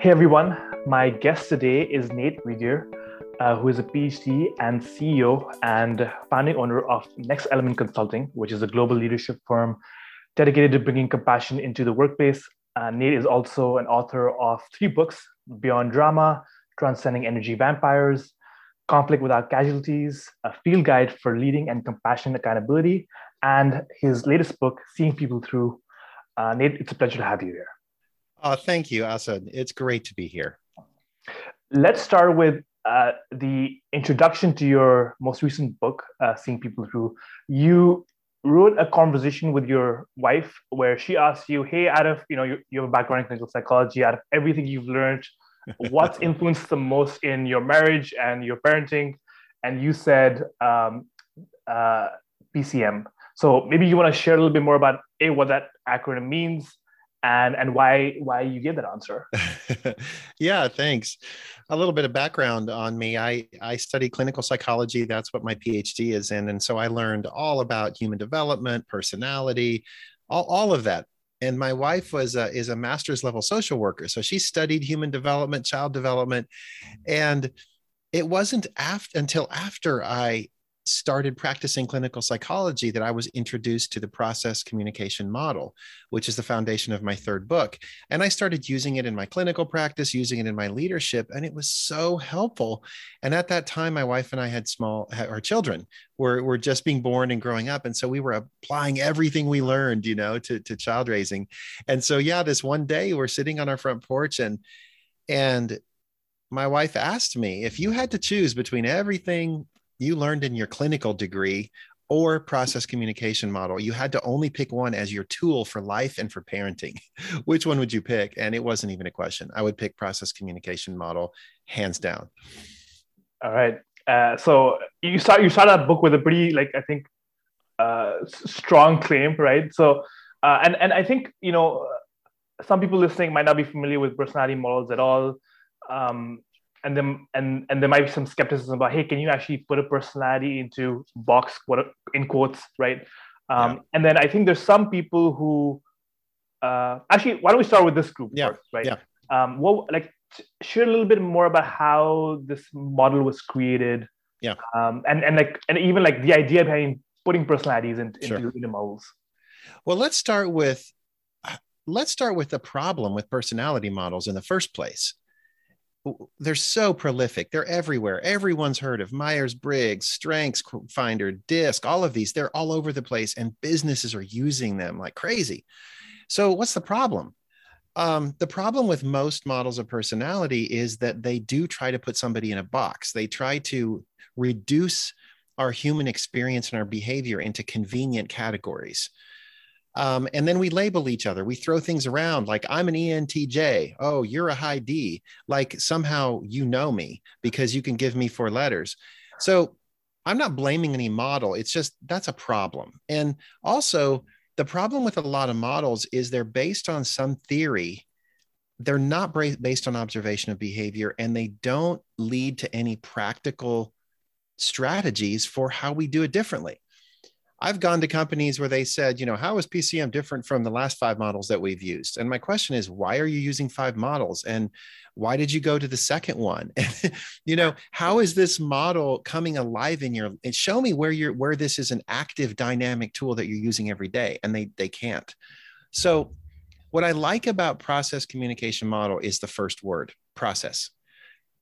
Hey everyone, my guest today is Nate Regier, uh, who is a PhD and CEO and founding owner of Next Element Consulting, which is a global leadership firm dedicated to bringing compassion into the workplace. Uh, Nate is also an author of three books Beyond Drama, Transcending Energy Vampires, Conflict Without Casualties, a field guide for leading and compassionate accountability, and his latest book, Seeing People Through. Uh, Nate, it's a pleasure to have you here. Oh, thank you, Asad. It's great to be here. Let's start with uh, the introduction to your most recent book, uh, Seeing People Through. You wrote a conversation with your wife where she asked you, "Hey, out of you know you, you have a background in clinical psychology, out of everything you've learned, what's influenced the most in your marriage and your parenting?" And you said um, uh, PCM. So maybe you want to share a little bit more about a what that acronym means and and why why you gave that answer. yeah, thanks. A little bit of background on me. I I study clinical psychology. That's what my PhD is in, and so I learned all about human development, personality, all, all of that. And my wife was a, is a master's level social worker, so she studied human development, child development, and it wasn't after until after I started practicing clinical psychology that I was introduced to the process communication model, which is the foundation of my third book. And I started using it in my clinical practice, using it in my leadership, and it was so helpful. And at that time, my wife and I had small, our children were, were just being born and growing up. And so we were applying everything we learned, you know, to, to child raising. And so, yeah, this one day we're sitting on our front porch and, and my wife asked me if you had to choose between everything you learned in your clinical degree or process communication model. You had to only pick one as your tool for life and for parenting. Which one would you pick? And it wasn't even a question. I would pick process communication model hands down. All right. Uh, so you start you start that book with a pretty like I think uh, strong claim, right? So uh, and and I think you know some people listening might not be familiar with personality models at all. Um, and then and and there might be some skepticism about hey can you actually put a personality into box what in quotes right um, yeah. and then i think there's some people who uh, actually why don't we start with this group yeah. first right yeah. um, what like share a little bit more about how this model was created yeah um, and and like and even like the idea behind putting personalities in, sure. into, into models well let's start with let's start with the problem with personality models in the first place they're so prolific. They're everywhere. Everyone's heard of Myers Briggs, Strengths Finder, DISC, all of these. They're all over the place, and businesses are using them like crazy. So, what's the problem? Um, the problem with most models of personality is that they do try to put somebody in a box. They try to reduce our human experience and our behavior into convenient categories. Um, and then we label each other. We throw things around like I'm an ENTJ. Oh, you're a high D. Like somehow you know me because you can give me four letters. So I'm not blaming any model. It's just that's a problem. And also, the problem with a lot of models is they're based on some theory. They're not based on observation of behavior and they don't lead to any practical strategies for how we do it differently. I've gone to companies where they said, you know, how is PCM different from the last five models that we've used? And my question is, why are you using five models? And why did you go to the second one? You know, how is this model coming alive in your and show me where you're where this is an active dynamic tool that you're using every day. And they they can't. So what I like about process communication model is the first word, process.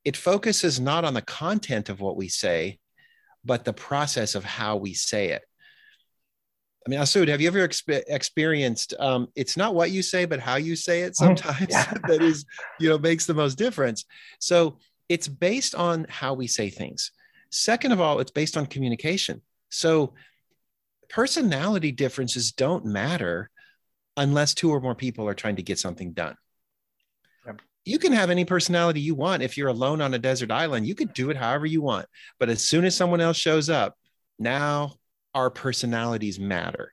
It focuses not on the content of what we say, but the process of how we say it. I mean, Asud, have you ever exp- experienced? Um, it's not what you say, but how you say it. Sometimes yeah. that is, you know, makes the most difference. So it's based on how we say things. Second of all, it's based on communication. So personality differences don't matter unless two or more people are trying to get something done. You can have any personality you want. If you're alone on a desert island, you could do it however you want. But as soon as someone else shows up, now our personalities matter.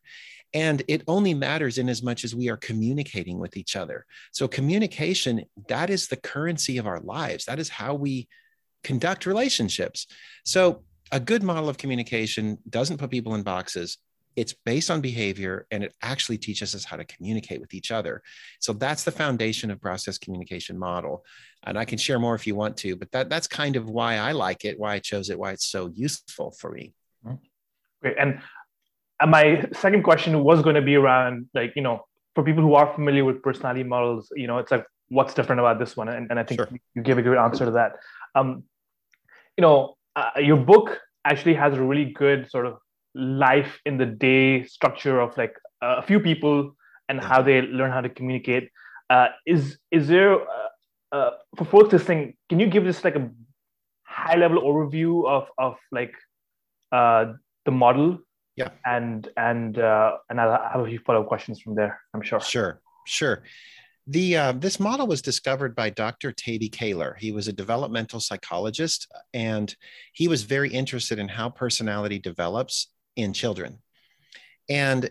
And it only matters in as much as we are communicating with each other. So, communication, that is the currency of our lives. That is how we conduct relationships. So, a good model of communication doesn't put people in boxes. it's based on behavior and it actually teaches us how to communicate with each other so that's the foundation of process communication model and i can share more if you want to but that that's kind of why i like it why i chose it why it's so useful for me great and my second question was going to be around like you know for people who are familiar with personality models you know it's like what's different about this one and, and i think sure. you gave a good answer to that um, you know uh, your book actually has a really good sort of life in the day structure of like a few people and how they learn how to communicate. Uh, is is there uh, uh, for folks listening? Can you give this like a high level overview of of like uh, the model? Yeah, and and uh, and I'll have a few follow up questions from there. I'm sure. Sure, sure. The uh, this model was discovered by Dr. Taibi Kahler. He was a developmental psychologist, and he was very interested in how personality develops in children. And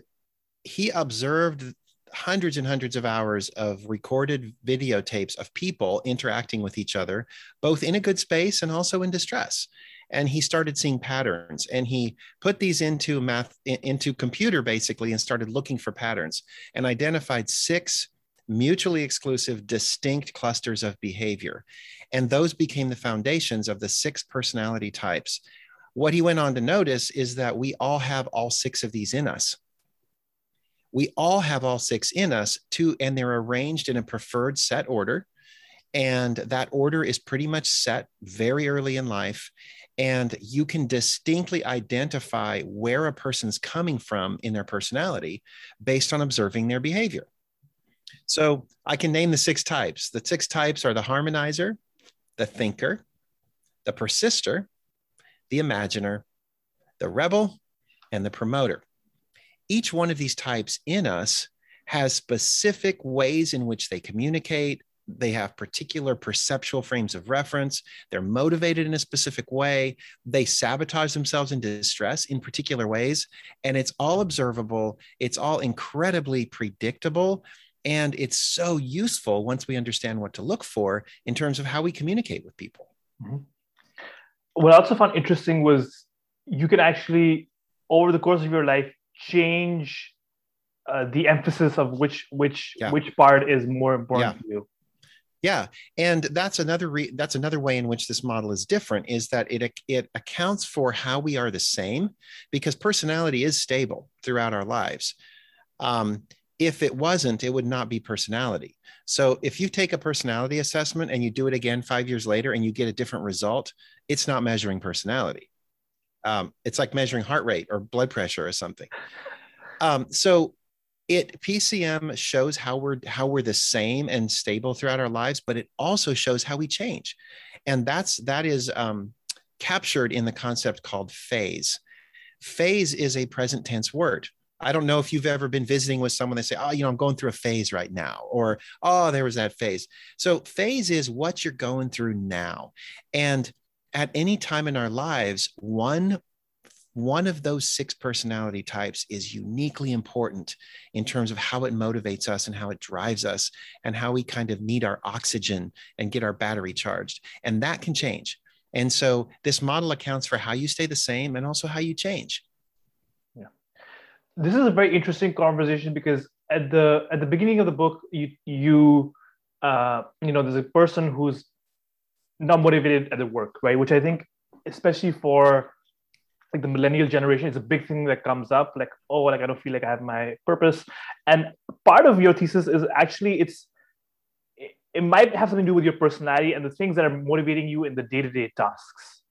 he observed hundreds and hundreds of hours of recorded videotapes of people interacting with each other, both in a good space and also in distress. And he started seeing patterns and he put these into math, into computer basically, and started looking for patterns and identified six mutually exclusive, distinct clusters of behavior. And those became the foundations of the six personality types what he went on to notice is that we all have all six of these in us. We all have all six in us, too, and they're arranged in a preferred set order. And that order is pretty much set very early in life. And you can distinctly identify where a person's coming from in their personality based on observing their behavior. So I can name the six types. The six types are the harmonizer, the thinker, the persister, the imaginer, the rebel, and the promoter. Each one of these types in us has specific ways in which they communicate. They have particular perceptual frames of reference. They're motivated in a specific way. They sabotage themselves in distress in particular ways. And it's all observable. It's all incredibly predictable. And it's so useful once we understand what to look for in terms of how we communicate with people. Mm-hmm what I also found interesting was you can actually over the course of your life change uh, the emphasis of which which yeah. which part is more important yeah. to you yeah and that's another re- that's another way in which this model is different is that it it accounts for how we are the same because personality is stable throughout our lives um, if it wasn't it would not be personality so if you take a personality assessment and you do it again five years later and you get a different result, it's not measuring personality. Um, it's like measuring heart rate or blood pressure or something. Um, so it PCM shows how we're how we're the same and stable throughout our lives, but it also shows how we change, and that's that is um, captured in the concept called phase. Phase is a present tense word. I don't know if you've ever been visiting with someone, they say, Oh, you know, I'm going through a phase right now, or Oh, there was that phase. So, phase is what you're going through now. And at any time in our lives, one one of those six personality types is uniquely important in terms of how it motivates us and how it drives us and how we kind of need our oxygen and get our battery charged. And that can change. And so this model accounts for how you stay the same and also how you change Yeah. this is a very interesting conversation because at the at the beginning of the book you you uh, you know there's a person who's not motivated at the work right which i think especially for like the millennial generation is a big thing that comes up like oh like i don't feel like i have my purpose. And part of your thesis is actually it's it might have something to do with your personality and the things that are motivating you in the day-to-day tasks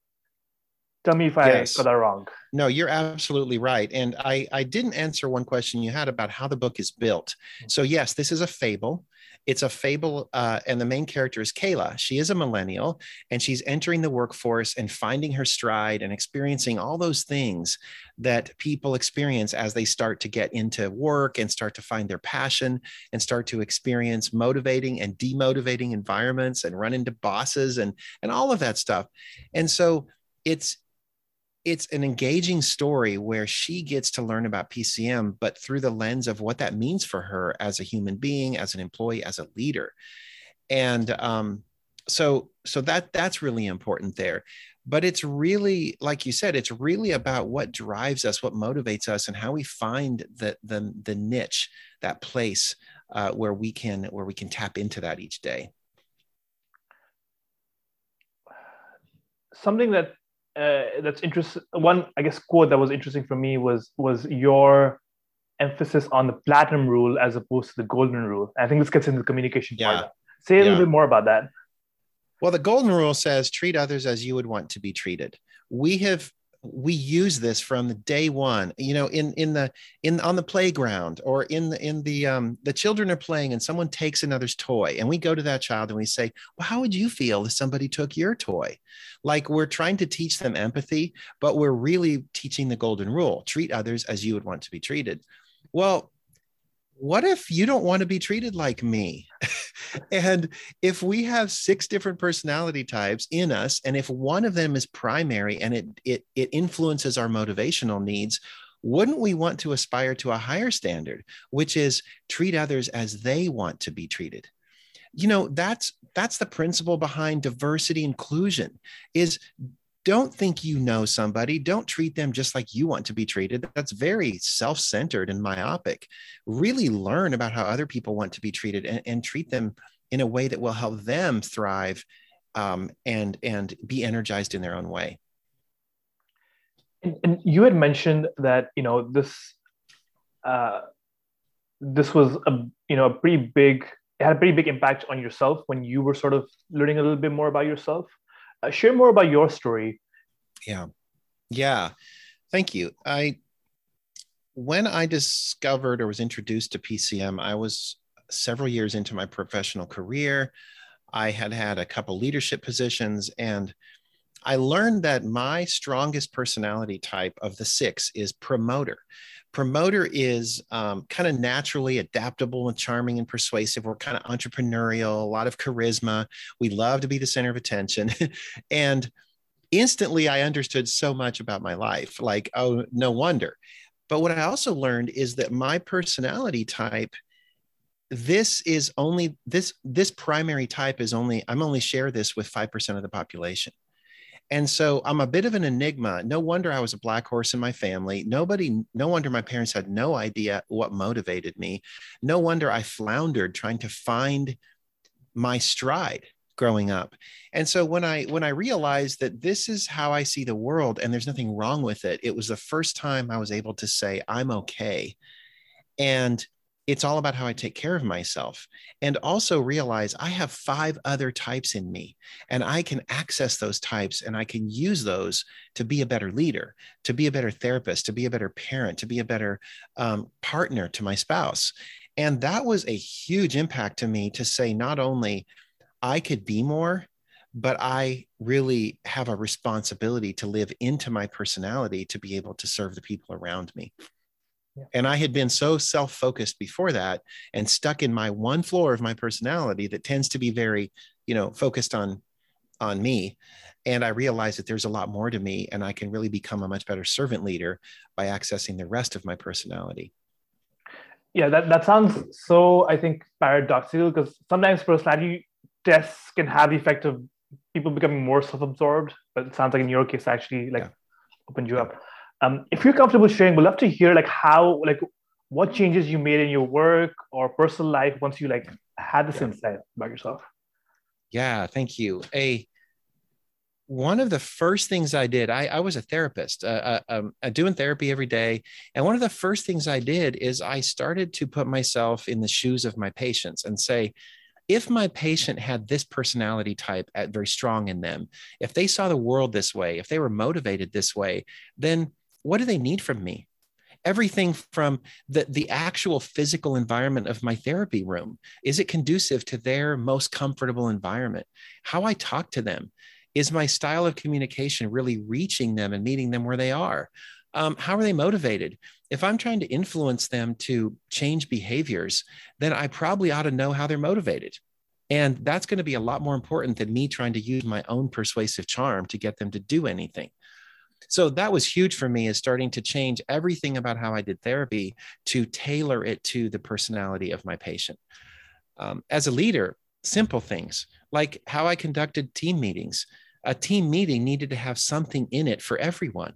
Tell me if I yes. got that wrong. No, you're absolutely right. And I, I didn't answer one question you had about how the book is built. So, yes, this is a fable. It's a fable, uh, and the main character is Kayla. She is a millennial, and she's entering the workforce and finding her stride and experiencing all those things that people experience as they start to get into work and start to find their passion and start to experience motivating and demotivating environments and run into bosses and and all of that stuff. And so it's it's an engaging story where she gets to learn about PCM, but through the lens of what that means for her as a human being, as an employee, as a leader. And um, so, so that that's really important there. but it's really like you said it's really about what drives us what motivates us and how we find the the, the niche that place uh, where we can where we can tap into that each day something that uh, that's interesting one i guess quote that was interesting for me was was your emphasis on the platinum rule as opposed to the golden rule i think this gets into the communication yeah. part say a yeah. little bit more about that well, the golden rule says treat others as you would want to be treated. We have we use this from the day one you know in in the in on the playground or in the in the um the children are playing and someone takes another's toy and we go to that child and we say well how would you feel if somebody took your toy? Like we're trying to teach them empathy but we're really teaching the golden rule treat others as you would want to be treated. Well what if you don't want to be treated like me? and if we have six different personality types in us, and if one of them is primary and it, it, it influences our motivational needs, wouldn't we want to aspire to a higher standard, which is treat others as they want to be treated? You know, that's that's the principle behind diversity inclusion is don't think you know somebody don't treat them just like you want to be treated. That's very self-centered and myopic. Really learn about how other people want to be treated and, and treat them in a way that will help them thrive um, and and be energized in their own way. And, and you had mentioned that you know this uh, this was a you know a pretty big it had a pretty big impact on yourself when you were sort of learning a little bit more about yourself Uh, share more about your story. Yeah. Yeah. Thank you. I, when I discovered or was introduced to PCM, I was several years into my professional career. I had had a couple leadership positions and I learned that my strongest personality type of the six is promoter. Promoter is um, kind of naturally adaptable and charming and persuasive. We're kind of entrepreneurial, a lot of charisma. We love to be the center of attention. and instantly, I understood so much about my life. Like, oh, no wonder. But what I also learned is that my personality type this is only this this primary type is only i'm only share this with 5% of the population and so I'm a bit of an enigma. No wonder I was a black horse in my family. Nobody, no wonder my parents had no idea what motivated me. No wonder I floundered trying to find my stride growing up. And so when I when I realized that this is how I see the world and there's nothing wrong with it, it was the first time I was able to say I'm okay. And it's all about how I take care of myself and also realize I have five other types in me and I can access those types and I can use those to be a better leader, to be a better therapist, to be a better parent, to be a better um, partner to my spouse. And that was a huge impact to me to say not only I could be more, but I really have a responsibility to live into my personality to be able to serve the people around me. And I had been so self focused before that and stuck in my one floor of my personality that tends to be very, you know, focused on on me. And i realized that there's a lot more to me and i can really become a much better servant leader by accessing the rest of my personality. Yeah that, that sounds so i think paradoxical because sometimes personality tests can have the effect of people becoming more self-absorbed but it sounds like in your case actually like yeah. opened you up um, if you're comfortable sharing, we'd love to hear like how like what changes you made in your work or personal life once you like had this yeah. insight about yourself. Yeah, thank you. A one of the first things I did, I, I was a therapist, uh, uh, um, doing therapy every day. And one of the first things I did is I started to put myself in the shoes of my patients and say, if my patient had this personality type at very strong in them, if they saw the world this way, if they were motivated this way, then what do they need from me? Everything from the, the actual physical environment of my therapy room. Is it conducive to their most comfortable environment? How I talk to them. Is my style of communication really reaching them and meeting them where they are? Um, how are they motivated? If I'm trying to influence them to change behaviors, then I probably ought to know how they're motivated. And that's going to be a lot more important than me trying to use my own persuasive charm to get them to do anything so that was huge for me is starting to change everything about how i did therapy to tailor it to the personality of my patient um, as a leader simple things like how i conducted team meetings a team meeting needed to have something in it for everyone.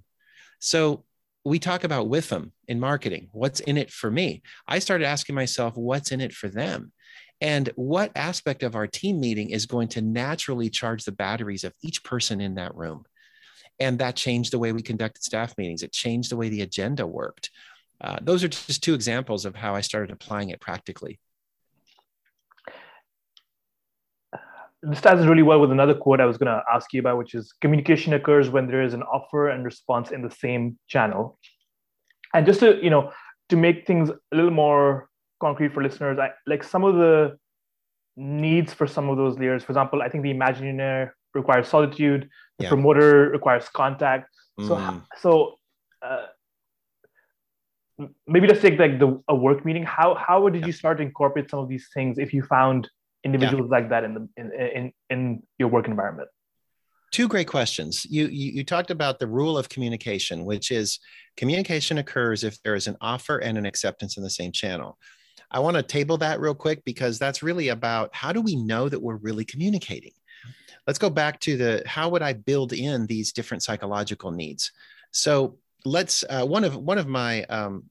So we talk about with them in marketing. What's in it for me? I started asking myself, what's in it for them? And what aspect of our team meeting is going to naturally charge the batteries of each person in that room? And that changed the way we conducted staff meetings. It changed the way the agenda worked. Uh, those are just two examples of how I started applying it practically. This ties really well with another quote I was going to ask you about, which is communication occurs when there is an offer and response in the same channel. And just to, you know, to make things a little more concrete for listeners, I, like some of the needs for some of those layers. For example, I think the Imagineer requires solitude, the yeah. promoter requires contact. So, mm. so uh, maybe let's take like the a work meeting. How how did yeah. you start to incorporate some of these things if you found individuals yeah. like that in the in, in in your work environment? Two great questions. You, you you talked about the rule of communication, which is communication occurs if there is an offer and an acceptance in the same channel. I want to table that real quick because that's really about how do we know that we're really communicating? Let's go back to the how would I build in these different psychological needs? So let's uh, one of one of my um,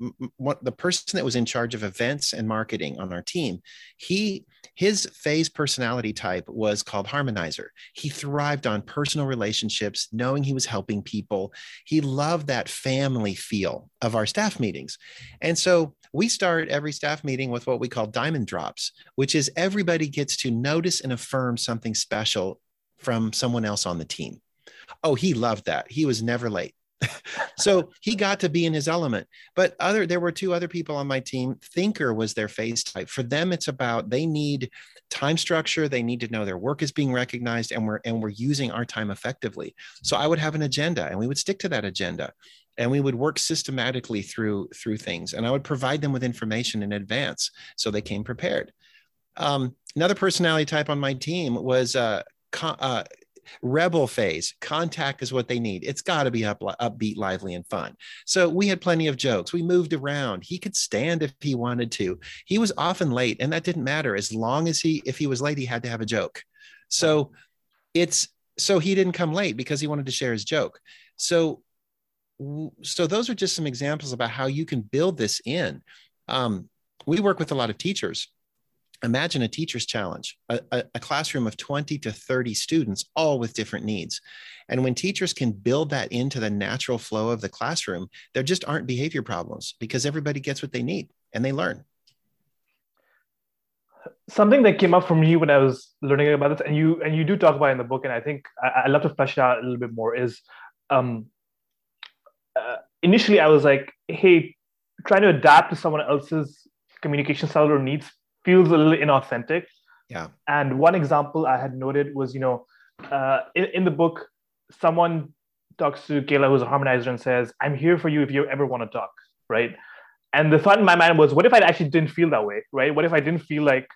the person that was in charge of events and marketing on our team he his phase personality type was called harmonizer. He thrived on personal relationships knowing he was helping people. He loved that family feel of our staff meetings. And so we start every staff meeting with what we call diamond drops which is everybody gets to notice and affirm something special from someone else on the team. Oh he loved that. He was never late so he got to be in his element. But other there were two other people on my team. Thinker was their phase type. For them, it's about they need time structure. They need to know their work is being recognized and we're and we're using our time effectively. So I would have an agenda and we would stick to that agenda and we would work systematically through through things and i would provide them with information in advance so they came prepared um, another personality type on my team was uh, uh, rebel phase contact is what they need. It's got to be up, upbeat lively and fun. So we had plenty of jokes. We moved around. He could stand if he wanted to. He was often late and that didn't matter. As long as he if he was late he had to have a joke. So it's so he didn't come late because he wanted to share his joke. So so those are just some examples about how you can build this in. Um, we work with a lot of teachers imagine a teacher's challenge a, a, classroom of 20 to 30 students all with different needs. And when teachers can build that into the natural flow of the classroom there just aren't behavior problems because everybody gets what they need and they learn. Something that came up for me when i was learning about this and you and you do talk about in the book and i think i, I love to flesh it out a little bit more is um, uh, initially i was like hey trying to adapt to someone else's communication style or needs feels a little inauthentic. Yeah. And one example I had noted was, you know, uh, in, in the book, someone talks to Kayla, who's a harmonizer, and says, I'm here for you if you ever want to talk, right? And the thought in my mind was, what if I actually didn't feel that way, right? What if I didn't feel like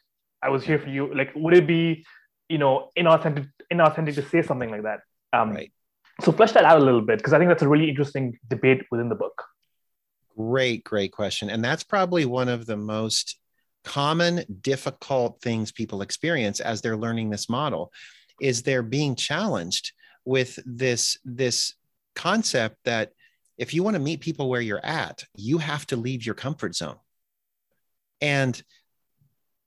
I was here for you? Like, would it be, you know, inauthentic, inauthentic to say something like that? Um, right. So flesh that out a little bit, because I think that's a really interesting debate within the book. Great, great question. And that's probably one of the most common difficult things people experience as they're learning this model is they're being challenged with this this concept that if you want to meet people where you're at you have to leave your comfort zone. And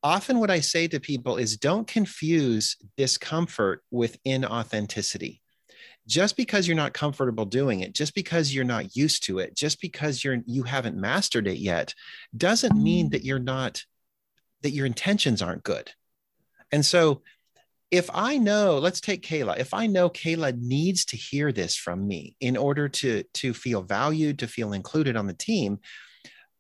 often what i say to people is don't confuse discomfort with inauthenticity. Just because you're not comfortable doing it just because you're not used to it just because you're you haven't mastered it yet doesn't mean that you're not that your intentions aren't good. And so if I know, let's take Kayla, if I know Kayla needs to hear this from me in order to, to feel valued, to feel included on the team,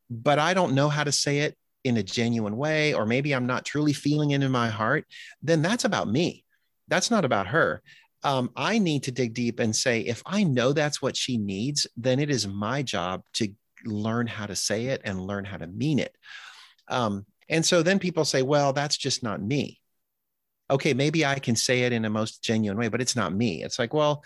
but I don't know how to say it in a genuine way, or maybe I'm not truly feeling it in my heart, then that's about me. That's not about her. Um, I need to dig deep and say, if I know that's what she needs, then it is my job to learn how to say it and learn how to mean it. Um, and so then people say, well, that's just not me. Okay, maybe I can say it in a most genuine way, but it's not me. It's like, well,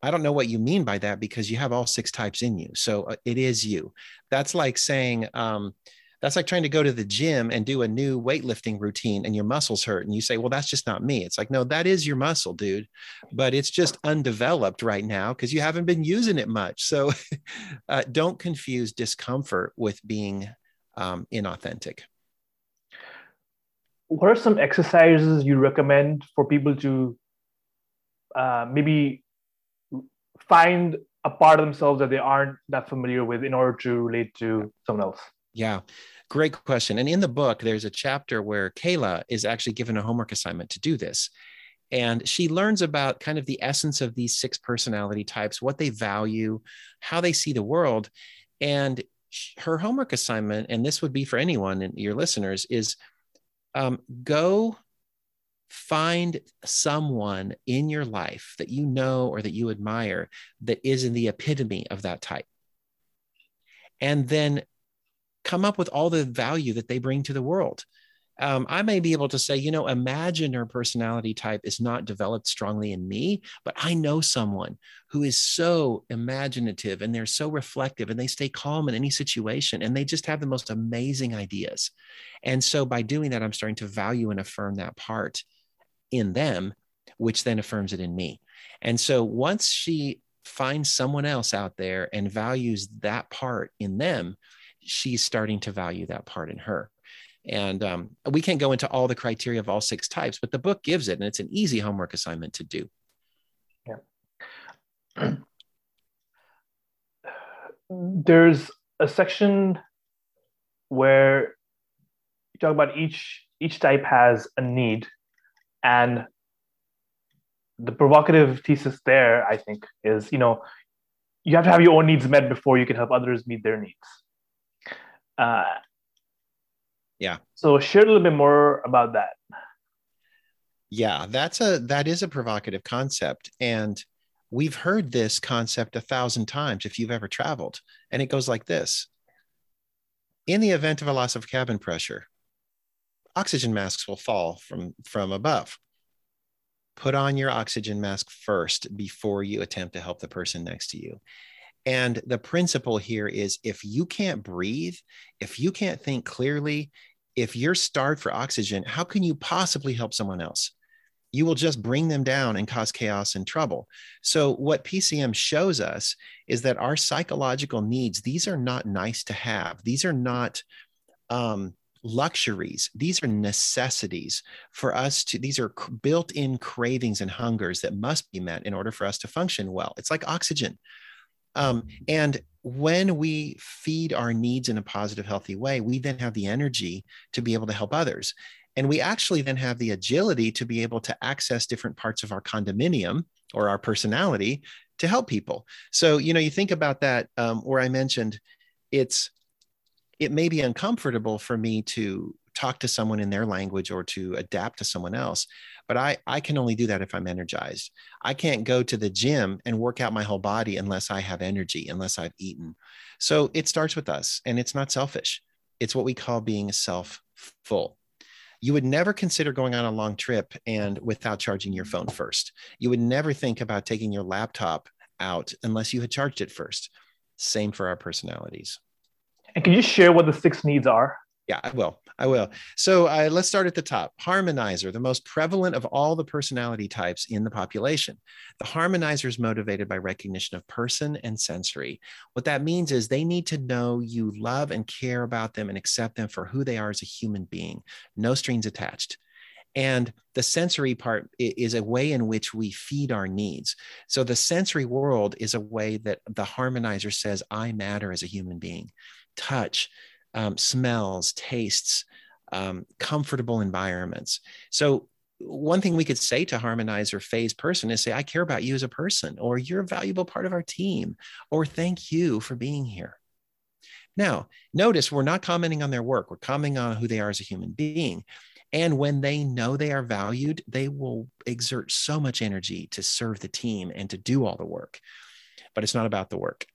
I don't know what you mean by that because you have all six types in you. So uh, it is you. That's like saying, um, That's like trying to go to the gym and do a new weightlifting routine and your muscles hurt. And you say, well, that's just not me. It's like, no, that is your muscle, dude. But it's just undeveloped right now because you haven't been using it much. So uh, don't confuse discomfort with being um, inauthentic. What are some exercises you recommend for people to uh, maybe find a part of themselves that they aren't that familiar with in order to relate to someone else? Yeah, great question. And in the book, there's a chapter where Kayla is actually given a homework assignment to do this. And she learns about kind of the essence of these six personality types, what they value, how they see the world. And her homework assignment, and this would be for anyone and your listeners, is um, go find someone in your life that you know or that you admire that is in the epitome of that type. And then come up with all the value that they bring to the world. Um, I may be able to say, you know, imaginer personality type is not developed strongly in me, but I know someone who is so imaginative and they're so reflective and they stay calm in any situation and they just have the most amazing ideas. And so by doing that, I'm starting to value and affirm that part in them, which then affirms it in me. And so once she finds someone else out there and values that part in them, she's starting to value that part in her. And um, we can't go into all the criteria of all six types, but the book gives it, and it's an easy homework assignment to do. Yeah. There's a section where you talk about each each type has a need, and the provocative thesis there, I think, is you know you have to have your own needs met before you can help others meet their needs. Uh, yeah. So share a little bit more about that. Yeah, that's a that is a provocative concept, and we've heard this concept a thousand times if you've ever traveled, and it goes like this: In the event of a loss of cabin pressure, oxygen masks will fall from from above. Put on your oxygen mask first before you attempt to help the person next to you. And the principle here is if you can't breathe, if you can't think clearly, if you're starved for oxygen, how can you possibly help someone else? You will just bring them down and cause chaos and trouble. So, what PCM shows us is that our psychological needs, these are not nice to have. These are not um, luxuries. These are necessities for us to, these are built in cravings and hungers that must be met in order for us to function well. It's like oxygen. Um, and when we feed our needs in a positive, healthy way, we then have the energy to be able to help others. And we actually then have the agility to be able to access different parts of our condominium or our personality to help people. So, you know, you think about that um, where I mentioned it's, it may be uncomfortable for me to talk to someone in their language or to adapt to someone else but i i can only do that if i'm energized. I can't go to the gym and work out my whole body unless i have energy unless i've eaten. So it starts with us and it's not selfish. It's what we call being self full you would never consider going on a long trip and without charging your phone first. You would never think about taking your laptop out unless you had charged it first. Same for our personalities. And can you share what the six needs are yeah, I will. I will. So uh, let's start at the top. Harmonizer, the most prevalent of all the personality types in the population. The harmonizer is motivated by recognition of person and sensory. What that means is they need to know you love and care about them and accept them for who they are as a human being, no strings attached. And the sensory part is a way in which we feed our needs. So the sensory world is a way that the harmonizer says, I matter as a human being. Touch, um, smells, tastes, um, comfortable environments. So, one thing we could say to harmonize or phase person is say, I care about you as a person, or you're a valuable part of our team, or thank you for being here. Now, notice we're not commenting on their work, we're commenting on who they are as a human being. And when they know they are valued, they will exert so much energy to serve the team and to do all the work. But it's not about the work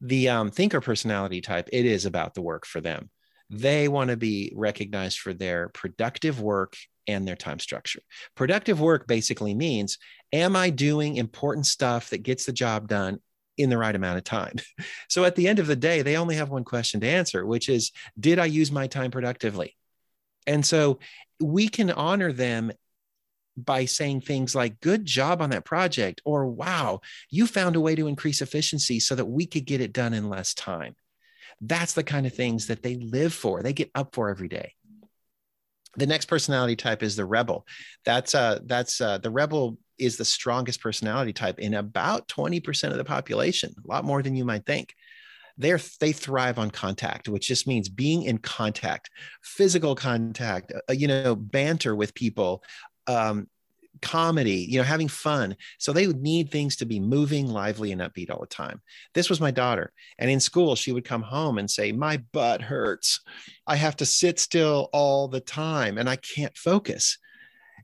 the um, thinker personality type, it is about the work for them. They want to be recognized for their productive work and their time structure. Productive work basically means Am I doing important stuff that gets the job done in the right amount of time. So at the end of the day, they only have one question to answer, which is Did I use my time productively? And so we can honor them by saying things like, Good job on that project, or Wow, you found a way to increase efficiency so that we could get it done in less time. That's the kind of things that they live for, they get up for every day. The next personality type is the rebel. That's uh, that's uh, the rebel is the strongest personality type in about 20% of the population, a lot more than you might think. They're, they thrive on contact, which just means being in contact, physical contact, uh, you know, banter with people, um, comedy, you know, having fun. So they would need things to be moving, lively, and upbeat all the time. This was my daughter. And in school, she would come home and say, My butt hurts. I have to sit still all the time and I can't focus.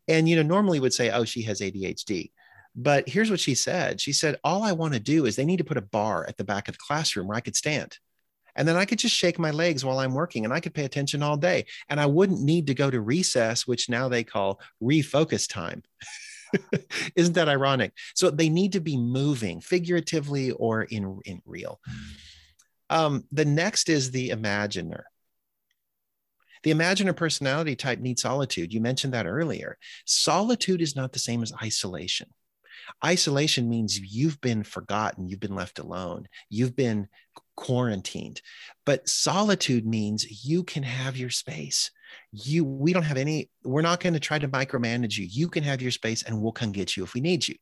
And, you know, normally would say, Oh, she has ADHD. But here's what she said She said, All I want to do is they need to put a bar at the back of the classroom where I could stand. And then I could just shake my legs while I'm working and I could pay attention all day. And I wouldn't need to go to recess, which now they call refocus time. Isn't that ironic? So they need to be moving figuratively or in, in real. Um, the next is the imaginer. The imaginer personality type needs solitude. You mentioned that earlier. Solitude is not the same as isolation. Isolation means you've been forgotten, you've been left alone, you've been quarantined. But solitude means you can have your space. You we don't have any we're not going to try to micromanage you. You can have your space and we'll come get you if we need you.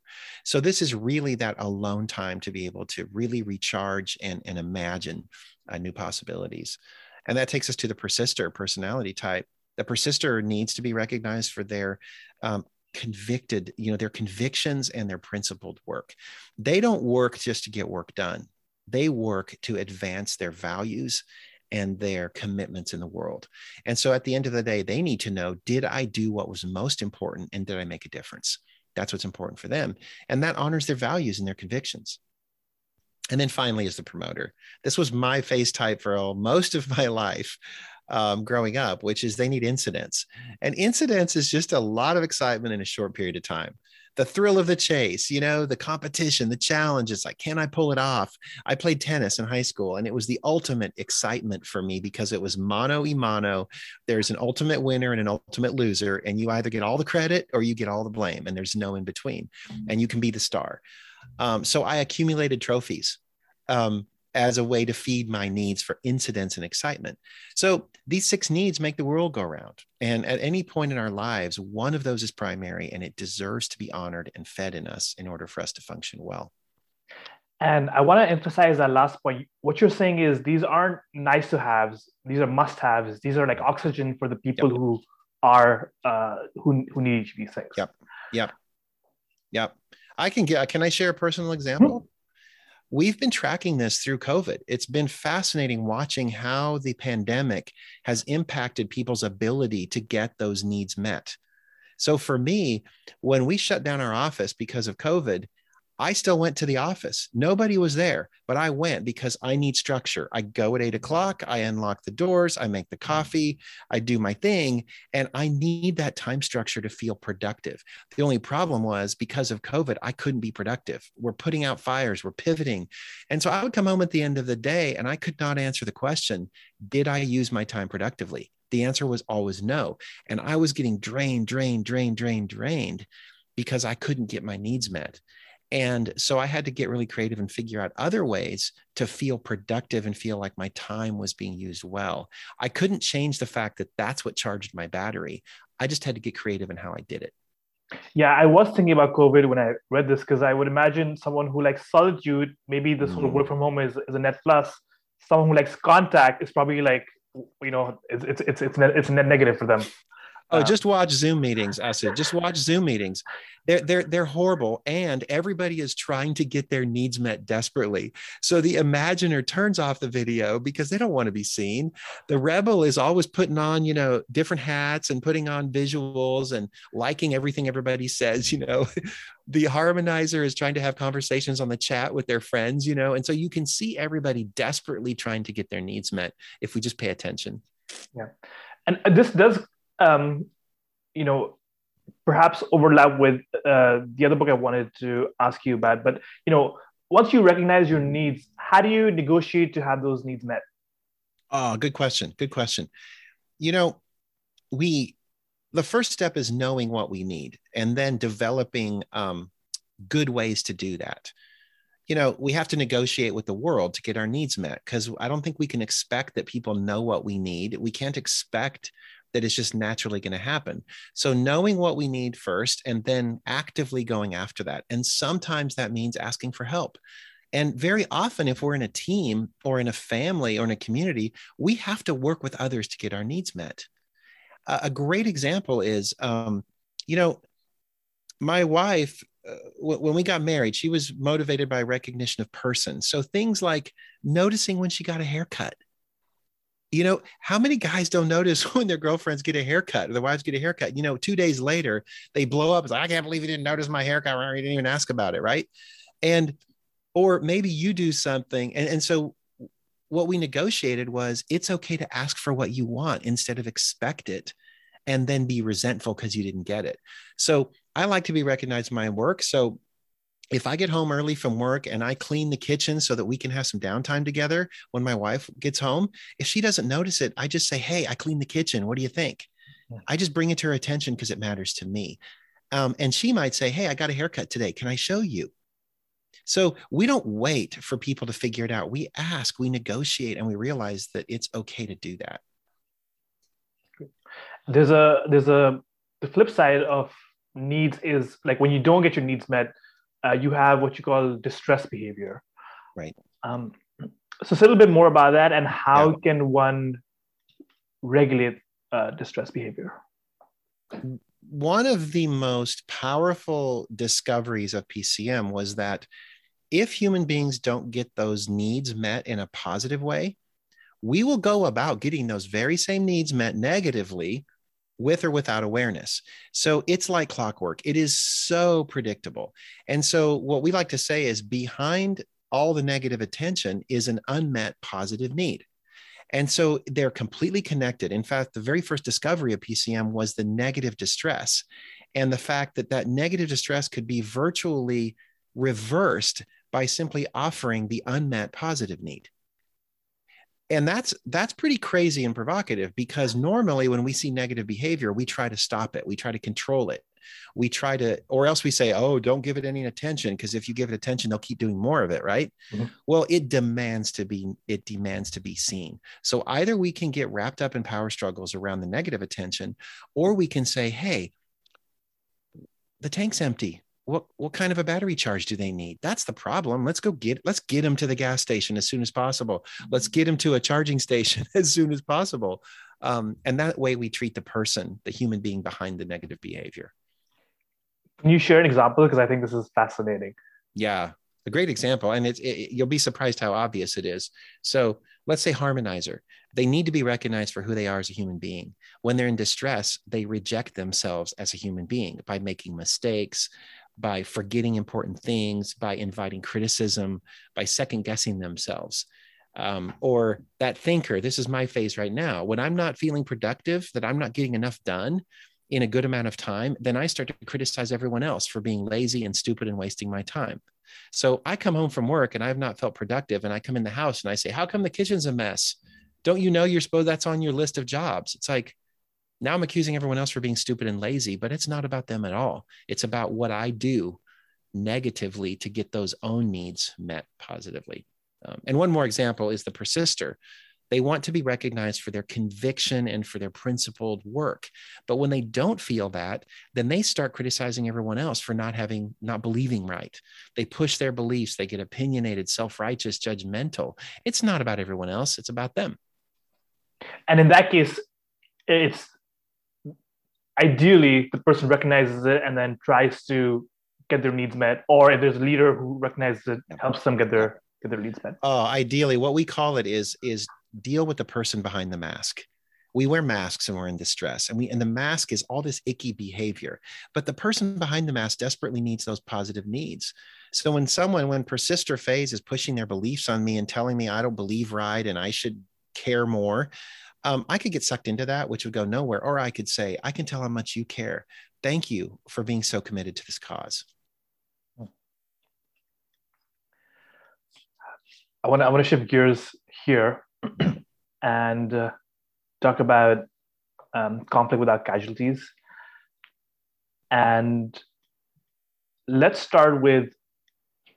So this is really that alone time to be able to really recharge and and imagine uh, new possibilities. And that takes us to the persister personality type. The persister needs to be recognized for their um, convicted, you know, their convictions and their principled work. They don't work just to get work done. They work to advance their values and their commitments in the world. And so at the end of the day, they need to know did I do what was most important and did I make a difference? That's what's important for them. And that honors their values and their convictions. And then finally is the promoter. This was my face type for most of my life um, growing up, which is they need incidence. And incidence is just a lot of excitement in a short period of time. The thrill of the chase, you know, the competition, the challenge. It's like, can I pull it off? I played tennis in high school, and it was the ultimate excitement for me because it was mano y mano. There's an ultimate winner and an ultimate loser, and you either get all the credit or you get all the blame, and there's no in between. And you can be the star. Um, so I accumulated trophies. Um, as a way to feed my needs for incidence and excitement. So these six needs make the world go round. And at any point in our lives, one of those is primary and it deserves to be honored and fed in us in order for us to function well. And I want to emphasize that last point. What you're saying is these aren't nice to haves, these are must haves. These are like oxygen for the people yep. who are uh, who, who need each of these things. Yep. Yep. Yep. I can get can I share a personal example? We've been tracking this through COVID. It's been fascinating watching how the pandemic has impacted people's ability to get those needs met. So for me, when we shut down our office because of COVID, I still went to the office. Nobody was there, but I went because I need structure. I go at eight o'clock, I unlock the doors, I make the mm-hmm. coffee, I do my thing, and I need that time structure to feel productive. The only problem was because of COVID, I couldn't be productive. We're putting out fires, we're pivoting. And so I would come home at the end of the day and I could not answer the question Did I use my time productively? The answer was always no. And I was getting drained, drained, drained, drained, drained because I couldn't get my needs met. And so I had to get really creative and figure out other ways to feel productive and feel like my time was being used well. I couldn't change the fact that that's what charged my battery. I just had to get creative in how I did it. Yeah, I was thinking about COVID when I read this because I would imagine someone who likes solitude, maybe this mm. sort of work from home is, is a net plus. Someone who likes contact is probably like, you know, it's it's it's it's, net, it's net negative for them. Oh, uh, just watch Zoom meetings. I said, just watch Zoom meetings. They're they're they're horrible, and everybody is trying to get their needs met desperately. So the imaginer turns off the video because they don't want to be seen. The rebel is always putting on, you know, different hats and putting on visuals and liking everything everybody says. You know, the harmonizer is trying to have conversations on the chat with their friends. You know, and so you can see everybody desperately trying to get their needs met if we just pay attention. Yeah, and this does um, you know, perhaps overlap with uh, the other book I wanted to ask you about. But you know, once you recognize your needs, how do you negotiate to have those needs met? Oh, good question. Good question. You know, we the first step is knowing what we need and then developing um, good ways to do that you know we have to negotiate with the world to get our needs met because i don't think we can expect that people know what we need we can't expect that it's just naturally going to happen so knowing what we need first and then actively going after that and sometimes that means asking for help and very often, if we're in a team or in a family or in a community, we have to work with others to get our needs met a great example is, um, you know, my wife, uh, w- when we got married, she was motivated by recognition of person. So things like noticing when she got a haircut. You know, how many guys don't notice when their girlfriends get a haircut or their wives get a haircut? You know, two days later, they blow up. It's like, I can't believe you didn't notice my haircut. I didn't even ask about it. Right. And, or maybe you do something. And, and so what we negotiated was it's okay to ask for what you want instead of expect it and then be resentful because you didn't get it. So I like to be recognized in my work. So if I get home early from work and I clean the kitchen so that we can have some downtime together when my wife gets home, if she doesn't notice it, I just say, Hey, I cleaned the kitchen. What do you think? Yeah. I just bring it to her attention because it matters to me. Um, and she might say, Hey, I got a haircut today. Can I show you? So we don't wait for people to figure it out. We ask, we negotiate, and we realize that it's okay to do that. There's a there's a the flip side of needs is like when you don't get your needs met, uh, you have what you call distress behavior. Right. Um, so a little bit more about that and how yeah. can one regulate uh, distress behavior? One of the most powerful discoveries of PCM was that if human beings don't get those needs met in a positive way, we will go about getting those very same needs met negatively with or without awareness. So it's like clockwork. It is so predictable. And so what we like to say is behind all the negative attention is an unmet positive need. And so they're completely connected. In fact, the very first discovery of PCM was the negative distress and the fact that that negative distress could be virtually reversed by simply offering the unmet positive need and that's that's pretty crazy and provocative because normally when we see negative behavior we try to stop it. We try to control it. We try to or else we say oh don't give it any attention because if you give it attention they'll keep doing more of it right? Mm-hmm. well it demands to be it demands to be seen. So either we can get wrapped up in power struggles around the negative attention or we can say hey the tank's empty what what kind of a battery charge do they need? That's the problem. Let's go get let's get them to the gas station as soon as possible. Let's get them to a charging station as soon as possible. Um, and that way we treat the person the human being behind the negative behavior. Can you share an example? Because i think this is fascinating. Yeah a great example. And it's it, you'll be surprised how obvious it is. So let's say harmonizer. They need to be recognized for who they are as a human being. When they're in distress they reject themselves as a human being by making mistakes by forgetting important things, by inviting criticism, by second guessing themselves. Um, or that thinker, this is my phase right now. When I'm not feeling productive, that I'm not getting enough done in a good amount of time, then I start to criticize everyone else for being lazy and stupid and wasting my time. So I come home from work and I've not felt productive. And I come in the house and I say, How come the kitchen's a mess? Don't you know you're supposed that's on your list of jobs? It's like, now I'm accusing everyone else for being stupid and lazy, but it's not about them at all. It's about what I do negatively to get those own needs met positively. Um, and one more example is the persister. They want to be recognized for their conviction and for their principled work. But when they don't feel that, then they start criticizing everyone else for not having, not believing right. They push their beliefs, they get opinionated, self righteous, judgmental. It's not about everyone else, it's about them. And in that case, it's ideally the person recognizes it and then tries to get their needs met or if there's a leader who recognizes it helps them get their get their needs met. Oh ideally what we call it is is deal with the person behind the mask. We wear masks and we're in distress and we and the mask is all this icky behavior but the person behind the mask desperately needs those positive needs. So when someone when persister phase is pushing their beliefs on me and telling me i don't believe right and i should care more um, I could get sucked into that, which would go nowhere. Or I could say, I can tell how much you care. Thank you for being so committed to this cause. I want to I want to shift gears here and uh, talk about um, conflict without casualties. And let's start with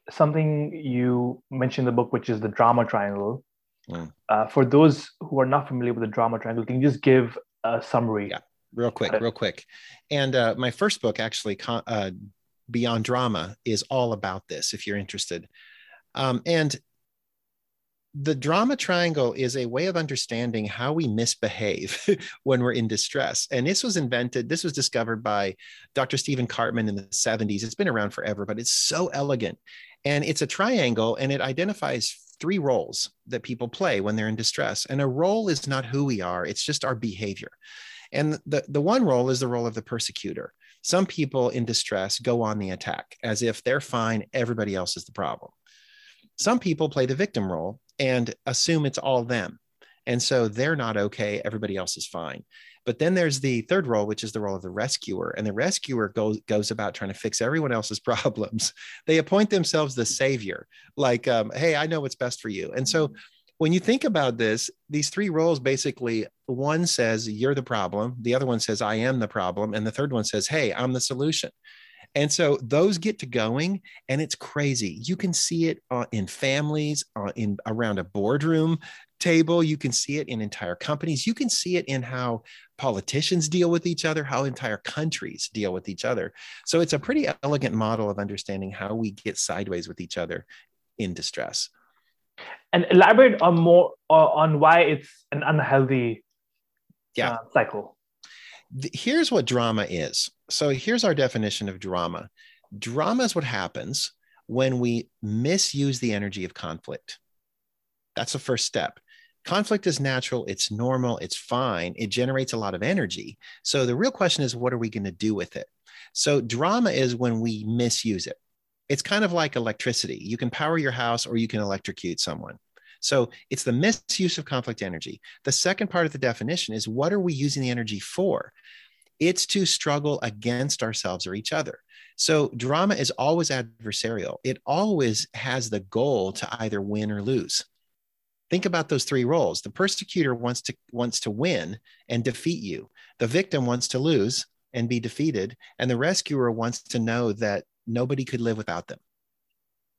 something you mentioned in the book, which is the drama triangle. Mm. Uh, for those who are not familiar with the drama triangle, can you just give a summary? Yeah, real quick, real quick. And uh, my first book, actually, uh, Beyond Drama, is all about this. If you're interested, um, and the drama triangle is a way of understanding how we misbehave when we're in distress. And this was invented, this was discovered by Dr. Stephen Karpman in the 70s. It's been around forever, but it's so elegant. And it's a triangle and it identifies three roles that people play when they're in distress. And a role is not who we are, it's just our behavior. And the, the one role is the role of the persecutor. Some people in distress go on the attack as if they're fine, everybody else is the problem. Some people play the victim role and assume it's all them. And so they're not okay, everybody else is fine. But then there's the third role, which is the role of the rescuer. And the rescuer goes, goes about trying to fix everyone else's problems. They appoint themselves the savior, like, um, hey, I know what's best for you. And so when you think about this, these three roles basically one says, you're the problem, the other one says, I am the problem, and the third one says, hey, I'm the solution. And so those get to going, and it's crazy. You can see it uh, in families, uh, in around a boardroom table. You can see it in entire companies. You can see it in how politicians deal with each other, how entire countries deal with each other. So it's a pretty elegant model of understanding how we get sideways with each other in distress. And elaborate on more uh, on why it's an unhealthy yeah. Uh, cycle. Here's what drama is so here's our definition of drama drama is what happens when we misuse the energy of conflict. That's the first step. Conflict is natural, it's normal, it's fine, it generates a lot of energy. So the real question is, what are we going to do with it? So drama is when we misuse it. It's kind of like electricity. You can power your house or you can electrocute someone. So it's the misuse of conflict energy. The second part of the definition is what are we using the energy for? It's to struggle against ourselves or each other. So drama is always adversarial. It always has the goal to either win or lose. Think about those three roles. The persecutor wants to wants to win and defeat you. The victim wants to lose and be defeated, and the rescuer wants to know that nobody could live without them.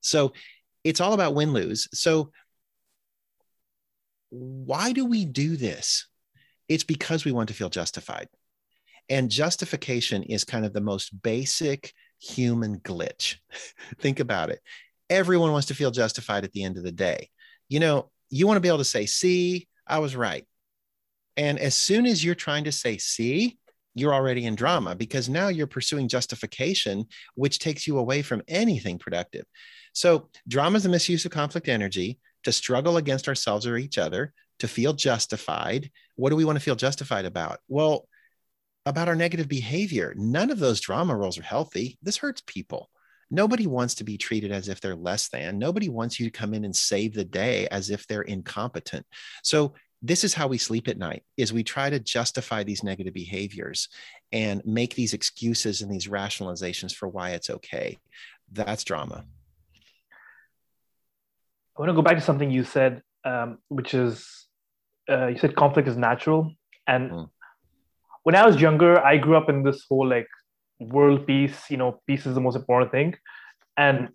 So it's all about win lose. So why do we do this? It's because we want to feel justified. And justification is kind of the most basic human glitch. Think about it. Everyone wants to feel justified at the end of the day. You know, you want to be able to say, see, I was right. And as soon as you're trying to say, see, you're already in drama because now you're pursuing justification, which takes you away from anything productive. So, drama is the misuse of conflict energy to struggle against ourselves or each other, to feel justified. What do we want to feel justified about? Well, about our negative behavior. None of those drama roles are healthy. This hurts people. Nobody wants to be treated as if they're less than. Nobody wants you to come in and save the day as if they're incompetent. So this is how we sleep at night is we try to justify these negative behaviors and make these excuses and these rationalizations for why it's okay. That's drama. I want to go back to something you said, um, which is uh, you said conflict is natural. And mm when I was younger, I grew up in this whole like world peace, you know, peace is the most important thing. And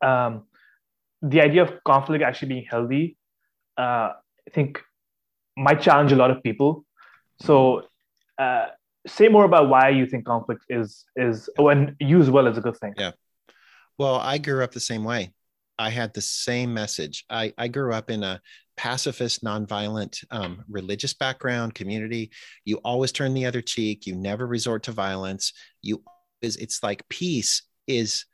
um, the idea of conflict actually being healthy, uh, I think might challenge a lot of people. So uh, say more about why you think conflict is is oh, when used well is a good thing. Yeah. Well, I grew up the same way. I had the same message. I, I grew up in a pacifist, nonviolent um, religious background, community. You always turn the other cheek. You never resort to violence. You is it's like peace is.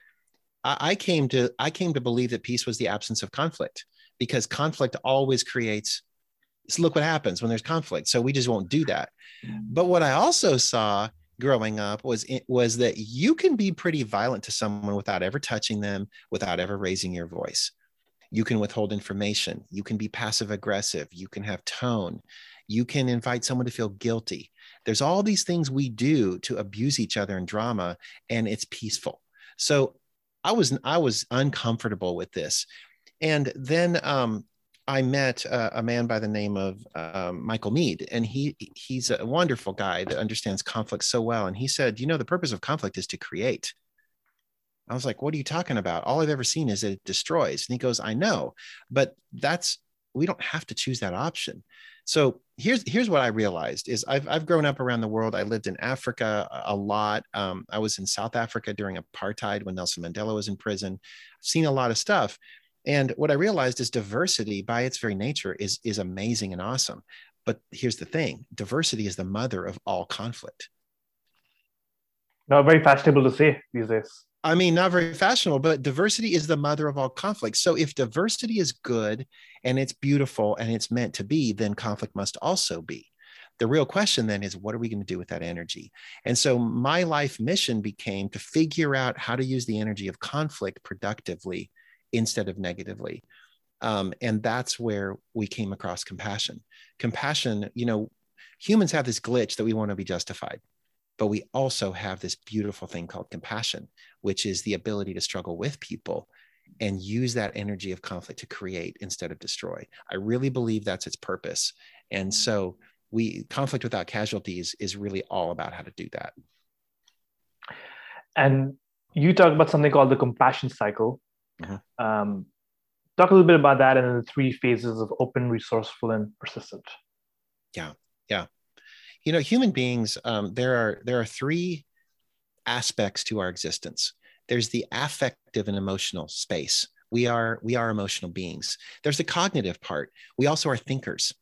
I, I came to I came to believe that peace was the absence of conflict because conflict always creates. So look what happens when there's conflict. So we just won't do that. But what I also saw growing up was was that you can be pretty violent to someone without ever touching them, without ever raising your voice. You can withhold information. You can be passive aggressive. You can have tone. You can invite someone to feel guilty. There's all these things we do to abuse each other in drama, and it's peaceful. So I was I was uncomfortable with this. And then um, I met uh, a man by the name of um, Michael Mead, and he he's a wonderful guy that understands conflict so well. And he said, you know, the purpose of conflict is to create. I was like, what are you talking about? All I've ever seen is it destroys. And he goes, I know, but that's we don't have to choose that option. So here's here's what I realized is I've I've grown up around the world. I lived in Africa a lot. Um, I was in South Africa during apartheid when Nelson Mandela was in prison. I've seen a lot of stuff. And what I realized is diversity by its very nature is, is amazing and awesome. But here's the thing diversity is the mother of all conflict. Not very fashionable to say these days. I mean, not very fashionable, but diversity is the mother of all conflict. So if diversity is good and it's beautiful and it's meant to be, then conflict must also be. The real question then is what are we going to do with that energy? And so my life mission became to figure out how to use the energy of conflict productively instead of negatively. Um, and that's where we came across compassion. Compassion, you know, humans have this glitch that we want to be justified, but we also have this beautiful thing called compassion, which is the ability to struggle with people and use that energy of conflict to create instead of destroy. I really believe that's its purpose. And so we conflict without casualties is really all about how to do that. And you talk about something called the compassion cycle, Mm-hmm. Um, talk a little bit about that and the three phases of open, resourceful, and persistent. Yeah, yeah. You know, human beings. Um, there are there are three aspects to our existence. There's the affective and emotional space. We are we are emotional beings. There's the cognitive part. We also are thinkers.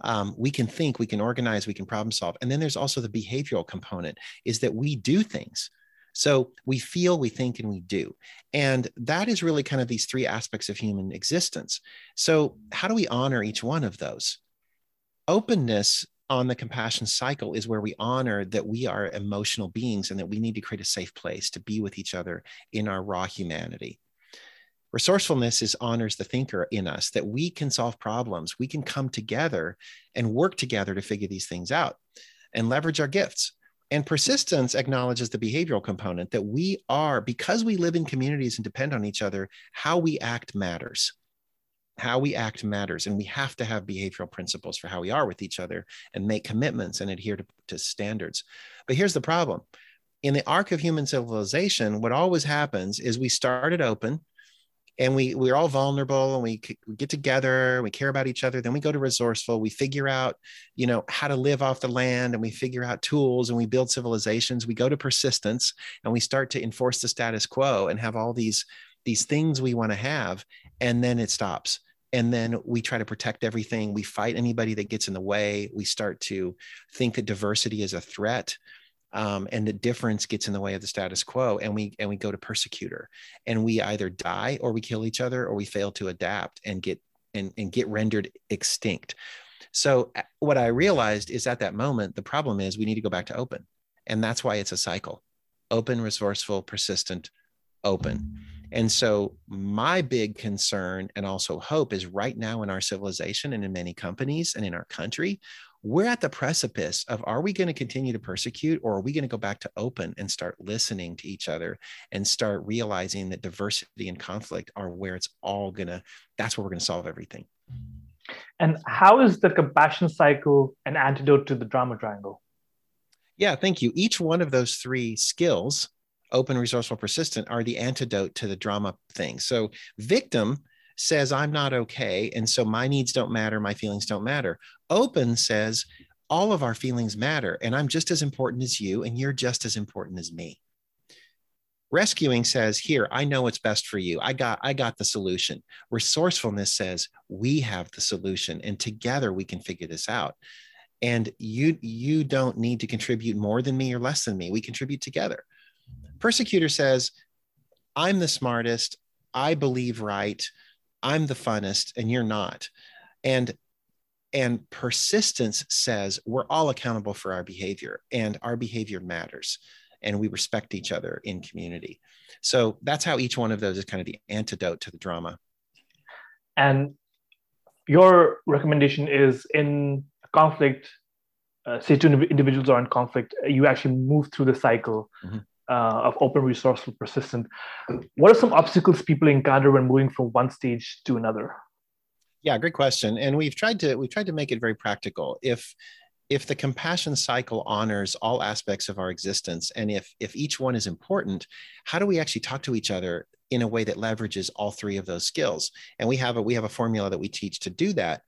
Um, we can think, we can organize, we can problem solve, and then there's also the behavioral component. Is that we do things so we feel, we think, and we do. And that is really kind of these three aspects of human existence. So, how do we honor each one of those? Openness on the compassion cycle is where we honor that we are emotional beings and that we need to create a safe place to be with each other in our raw humanity. Resourcefulness is honors the thinker in us that we can solve problems, we can come together and work together to figure these things out and leverage our gifts. And persistence acknowledges the behavioral component that we are, because we live in communities and depend on each other, how we act matters. How we act matters. And we have to have behavioral principles for how we are with each other and make commitments and adhere to, to standards. But here's the problem in the arc of human civilization, what always happens is we started open and we we're all vulnerable and we, we get together we care about each other then we go to resourceful we figure out you know how to live off the land and we figure out tools and we build civilizations we go to persistence and we start to enforce the status quo and have all these these things we want to have and then it stops. And then we try to protect everything. We fight anybody that gets in the way. We start to think that diversity is a threat um, and the difference gets in the way of the status quo and we and we go to persecutor. And we either die or we kill each other or we fail to adapt and get and, and get rendered extinct. So what i realized is at that moment the problem is we need to go back to open. And that's why it's a cycle. Open resourceful persistent open and so my big concern and also hope is right now in our civilization and in many companies and in our country we're at the precipice of are we going to continue to persecute or are we going to go back to open and start listening to each other and start realizing that diversity and conflict are where it's all going to that's where we're going to solve everything? And how is the compassion cycle an antidote to the drama triangle? Yeah thank you. Each one of those three skills open resourceful persistent are the antidote to the drama thing so victim says I'm not okay. And so my needs don't matter, my feelings don't matter. Open says all of our feelings matter, and I'm just as important as you, and you're just as important as me. Rescuing says, here, I know what's best for you. I got, I got the solution. Resourcefulness says, we have the solution, and together we can figure this out. And you, you don't need to contribute more than me or less than me. We contribute together. Persecutor says, I'm the smartest. I believe right. I'm the funnest and you're not. And and persistence says we're all accountable for our behavior and our behavior matters and we respect each other in community. So that's how each one of those is kind of the antidote to the drama. And your recommendation is in conflict, uh, say two individuals are in conflict, you actually move through the cycle. Mm-hmm. Uh, of open, resourceful, persistent. What are some obstacles people encounter when moving from one stage to another? Yeah, great question. And we've tried to we've tried to make it very practical. If if the compassion cycle honors all aspects of our existence and if if each one is important how do we actually talk to each other in a way that leverages all three of those skills and we have a we have a formula that we teach to do that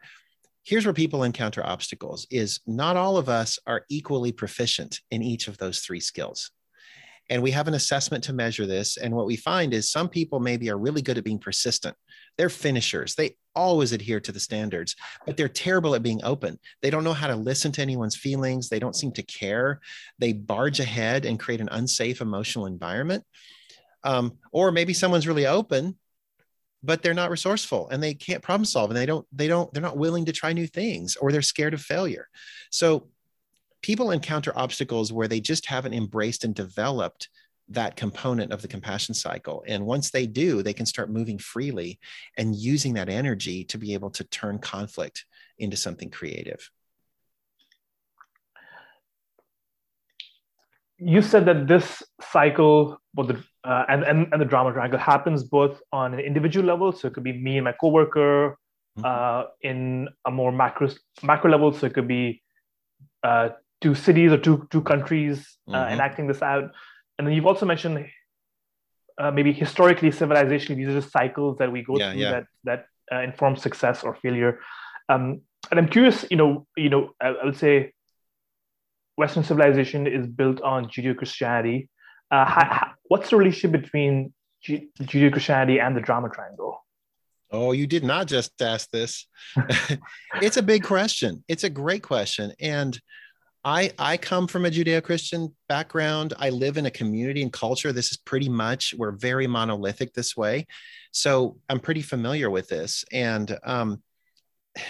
here's where people encounter obstacles is not all of us are equally proficient in each of those three skills and we have an assessment to measure this and what we find is some people maybe are really good at being persistent. They're finishers. They always adhere to the standards but they're terrible at being open. They don't know how to listen to anyone's feelings. They don't seem to care. They barge ahead and create an unsafe emotional environment. Um, or maybe someone's really open but they're not resourceful and they can't problem solve and they don't they don't they're not willing to try new things or they're scared of failure. So people encounter obstacles where they just haven't embraced and developed that component of the compassion cycle. And once they do they can start moving freely and using that energy to be able to turn conflict into something creative. You said that this cycle both the, uh, and, and, and the drama triangle happens both on an individual level. So it could be me and my coworker mm-hmm. uh, in a more macro macro level. So it could be uh, two cities or two two countries uh, mm-hmm. enacting this out and then you've also mentioned uh, maybe historically civilizationally these are just cycles that we go yeah, through yeah. that that uh, inform success or failure um, and i'm curious you know you know I, I would say Western civilization is built on Judeo-Christianity. Uh, mm-hmm. what's the relationship between G- Judeo-Christianity and the drama triangle? Oh, you did not just ask this. it's a big question. It's a great question. And I, I come from a Judeo-Christian background. I live in a community and culture. This is pretty much, we're very monolithic this way. So I'm pretty familiar with this. And um,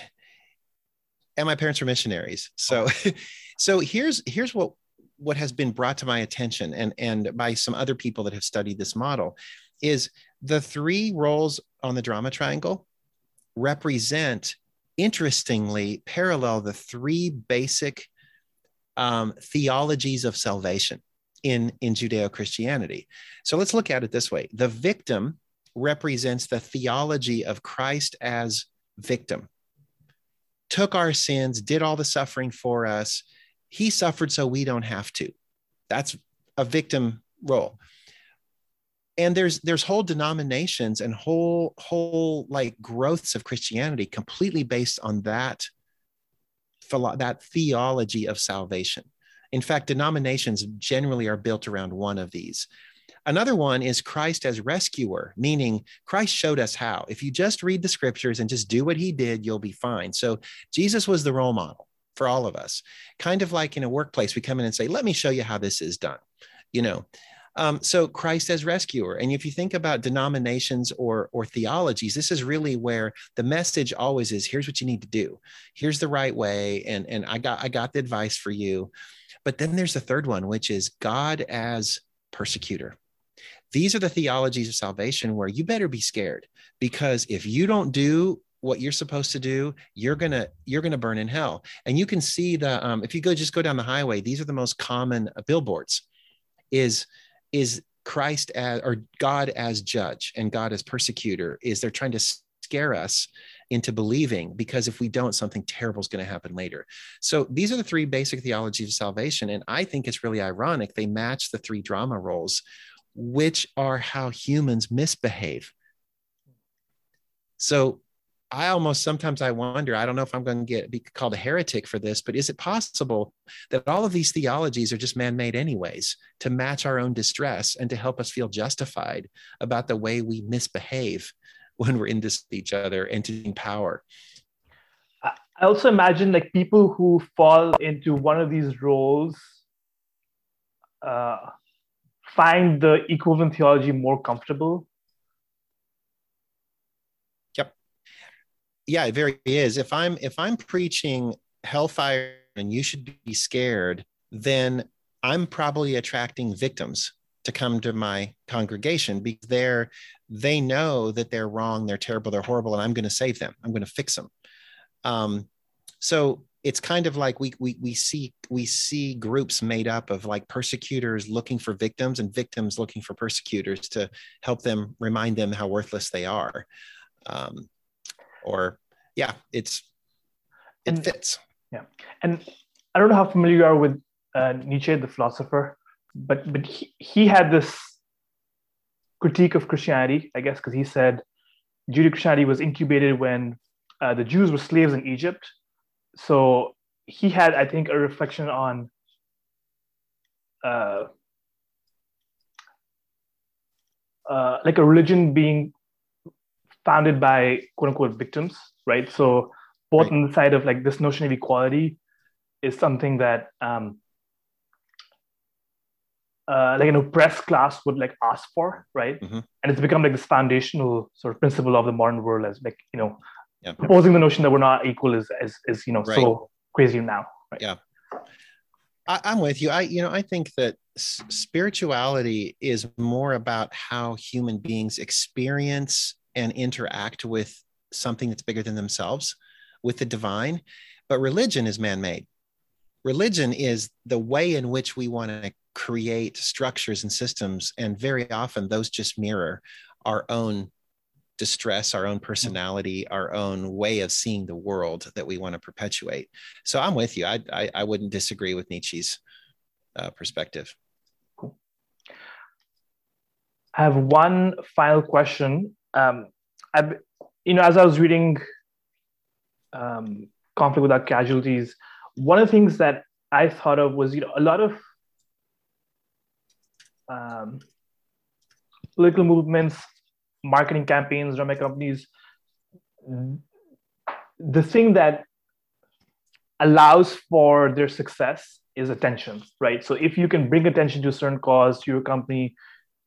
and my parents were missionaries. So So here's here's what what has been brought to my attention and and by some other people that have studied this model is the three roles on the drama triangle represent interestingly parallel the three basic um, theologies of salvation in in judeo-christianity so let's look at it this way the victim represents the theology of christ as victim took our sins did all the suffering for us he suffered so we don't have to. That's a victim role. And there's there's whole denominations and whole whole like growths of Christianity completely based on that that theology of salvation. In fact, denominations generally are built around one of these. Another one is Christ as rescuer, meaning Christ showed us how. If you just read the scriptures and just do what he did, you'll be fine. So Jesus was the role model for all of us. Kind of like in a workplace, we come in and say, let me show you how this is done, you know. Um, so Christ as rescuer. And if you think about denominations or, or theologies, this is really where the message always is, here's what you need to do. Here's the right way. And, and I got, I got the advice for you. But then there's the third one, which is God as persecutor. These are the theologies of salvation where you better be scared because if you don't do what you're supposed to do you're gonna you're gonna burn in hell and you can see the um, if you go just go down the highway these are the most common billboards is is christ as or god as judge and god as persecutor is they're trying to scare us into believing because if we don't something terrible is going to happen later. So these are the three basic theologies of salvation. And i think it's really ironic they match the three drama roles which are how humans misbehave. So I almost sometimes I wonder, I don't know if I'm going to get be called a heretic for this, but is it possible that all of these theologies are just man-made anyways to match our own distress and to help us feel justified about the way we misbehave when we're in this each other and to power? I also imagine like people who fall into one of these roles uh, find the equivalent theology more comfortable yeah, it very is. If I'm if I'm preaching hellfire and you should be scared, then I'm probably attracting victims to come to my congregation because they're they know that they're wrong, they're terrible, they're horrible, and I'm going to save them. I'm going to fix them. Um, so it's kind of like we, we we see we see groups made up of like persecutors looking for victims and victims looking for persecutors to help them remind them how worthless they are um, or yeah it's it And- fits Yeah, and I don't know how familiar you are with uh, Nietzsche, the philosopher, but but he, he had this critique of Christianity, I guess, because he said Judeo Christianity was incubated when uh, the Jews were slaves in Egypt. So he had, I think, a reflection on uh, uh, like a religion being founded by quote unquote victims, right? So both Right. on the side of like this notion of equality is something that um, uh, like an oppressed class would like ask for, right? Mhm. And it's become like this foundational sort of principle of the modern world as like you know Yeah. proposing the notion that we're not equal is is, is you know Right. so crazy now, right? Yeah. I, I'm with you. I, you know, I think that s- spirituality is more about how human beings experience and interact with something that's bigger than themselves, with the divine. But religion is man-made. Religion is the way in which we want to create structures and systems, and very often those just mirror our own distress, our own personality, our own way of seeing the world that we want to perpetuate. So I'm with you. I I, I wouldn't disagree with Nietzsche's uh, perspective. I have one final question. Um, I've, you know, as I was reading um, Conflict Without Casualties, one of the things that I thought of was, you know, a lot of um, political movements, marketing campaigns, drama companies, the thing that allows for their success is attention, right? So if you can bring attention to a certain cause to your company,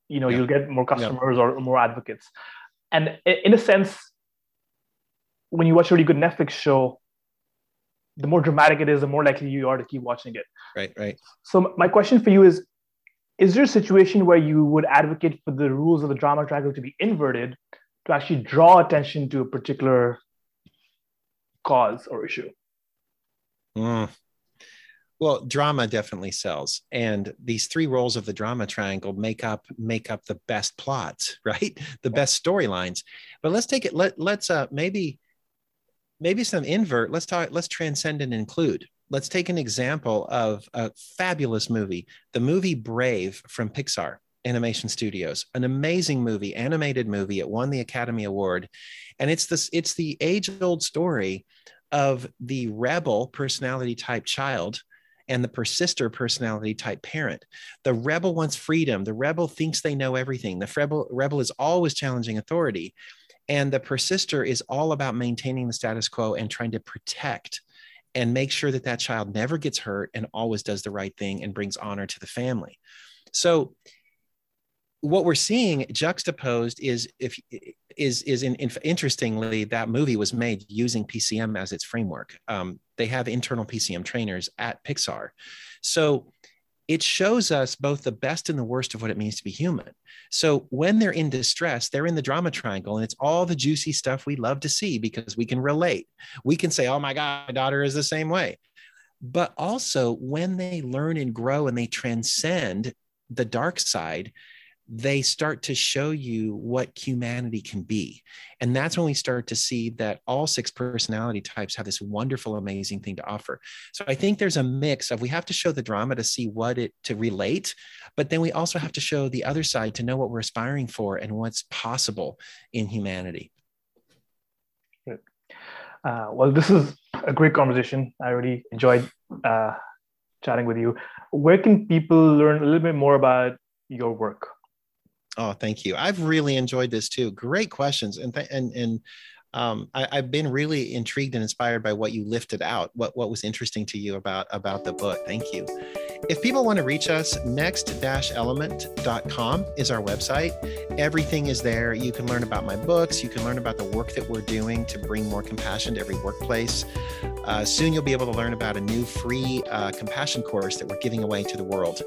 you know, Yeah. you'll get more customers or more advocates. And in a sense, when you watch a really good Netflix show, the more dramatic it is, the more likely you are to keep watching it. Right, right. So my question for you is: Is there a situation where you would advocate for the rules of the drama triangle to be inverted to actually draw attention to a particular cause or issue? Mm. Well, drama definitely sells, and these three roles of the drama triangle make up make up the best plots, right? The best storylines. But let's take it. Let let's uh maybe maybe some invert. Let's talk. Let's transcend and include. Let's take an example of a fabulous movie, the movie Brave from Pixar Animation Studios. An amazing movie, animated movie. It won the Academy Award, and it's this. It's the age-old story of the rebel personality type child and the persister personality type parent. The rebel wants freedom. The rebel thinks they know everything. The rebel, rebel is always challenging authority. And the persister is all about maintaining the status quo and trying to protect and make sure that that child never gets hurt and always does the right thing and brings honor to the family. So what we're seeing juxtaposed is if is is in, in, interestingly that movie was made using PCM as its framework. Um, they have internal PCM trainers at Pixar, so it shows us both the best and the worst of what it means to be human. So when they're in distress, they're in the drama triangle, and it's all the juicy stuff we love to see because we can relate. We can say, "Oh my God, my daughter is the same way." But also, when they learn and grow and they transcend the dark side, they start to show you what humanity can be. And that's when we start to see that all six personality types have this wonderful, amazing thing to offer. So I think there's a mix of we have to show the drama to see what it to relate, but then we also have to show the other side to know what we're aspiring for and what's possible in humanity. Uh, well, this is a great conversation. I really enjoyed uh, chatting with you. Where can people learn a little bit more about your work? Oh, thank you. I've really enjoyed this too. Great questions, and th- and and um, I, have been really intrigued and inspired by what you lifted out. What what was interesting to you about about the book. Thank you. If people want to reach us, next-element.com is our website. Everything is there. You can learn about my books. You can learn about the work that we're doing to bring more compassion to every workplace. Uh, soon you'll be able to learn about a new free uh, compassion course that we're giving away to the world,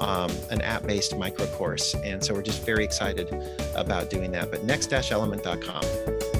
um, an app-based micro course. And so we're just very excited about doing that. But next-element.com.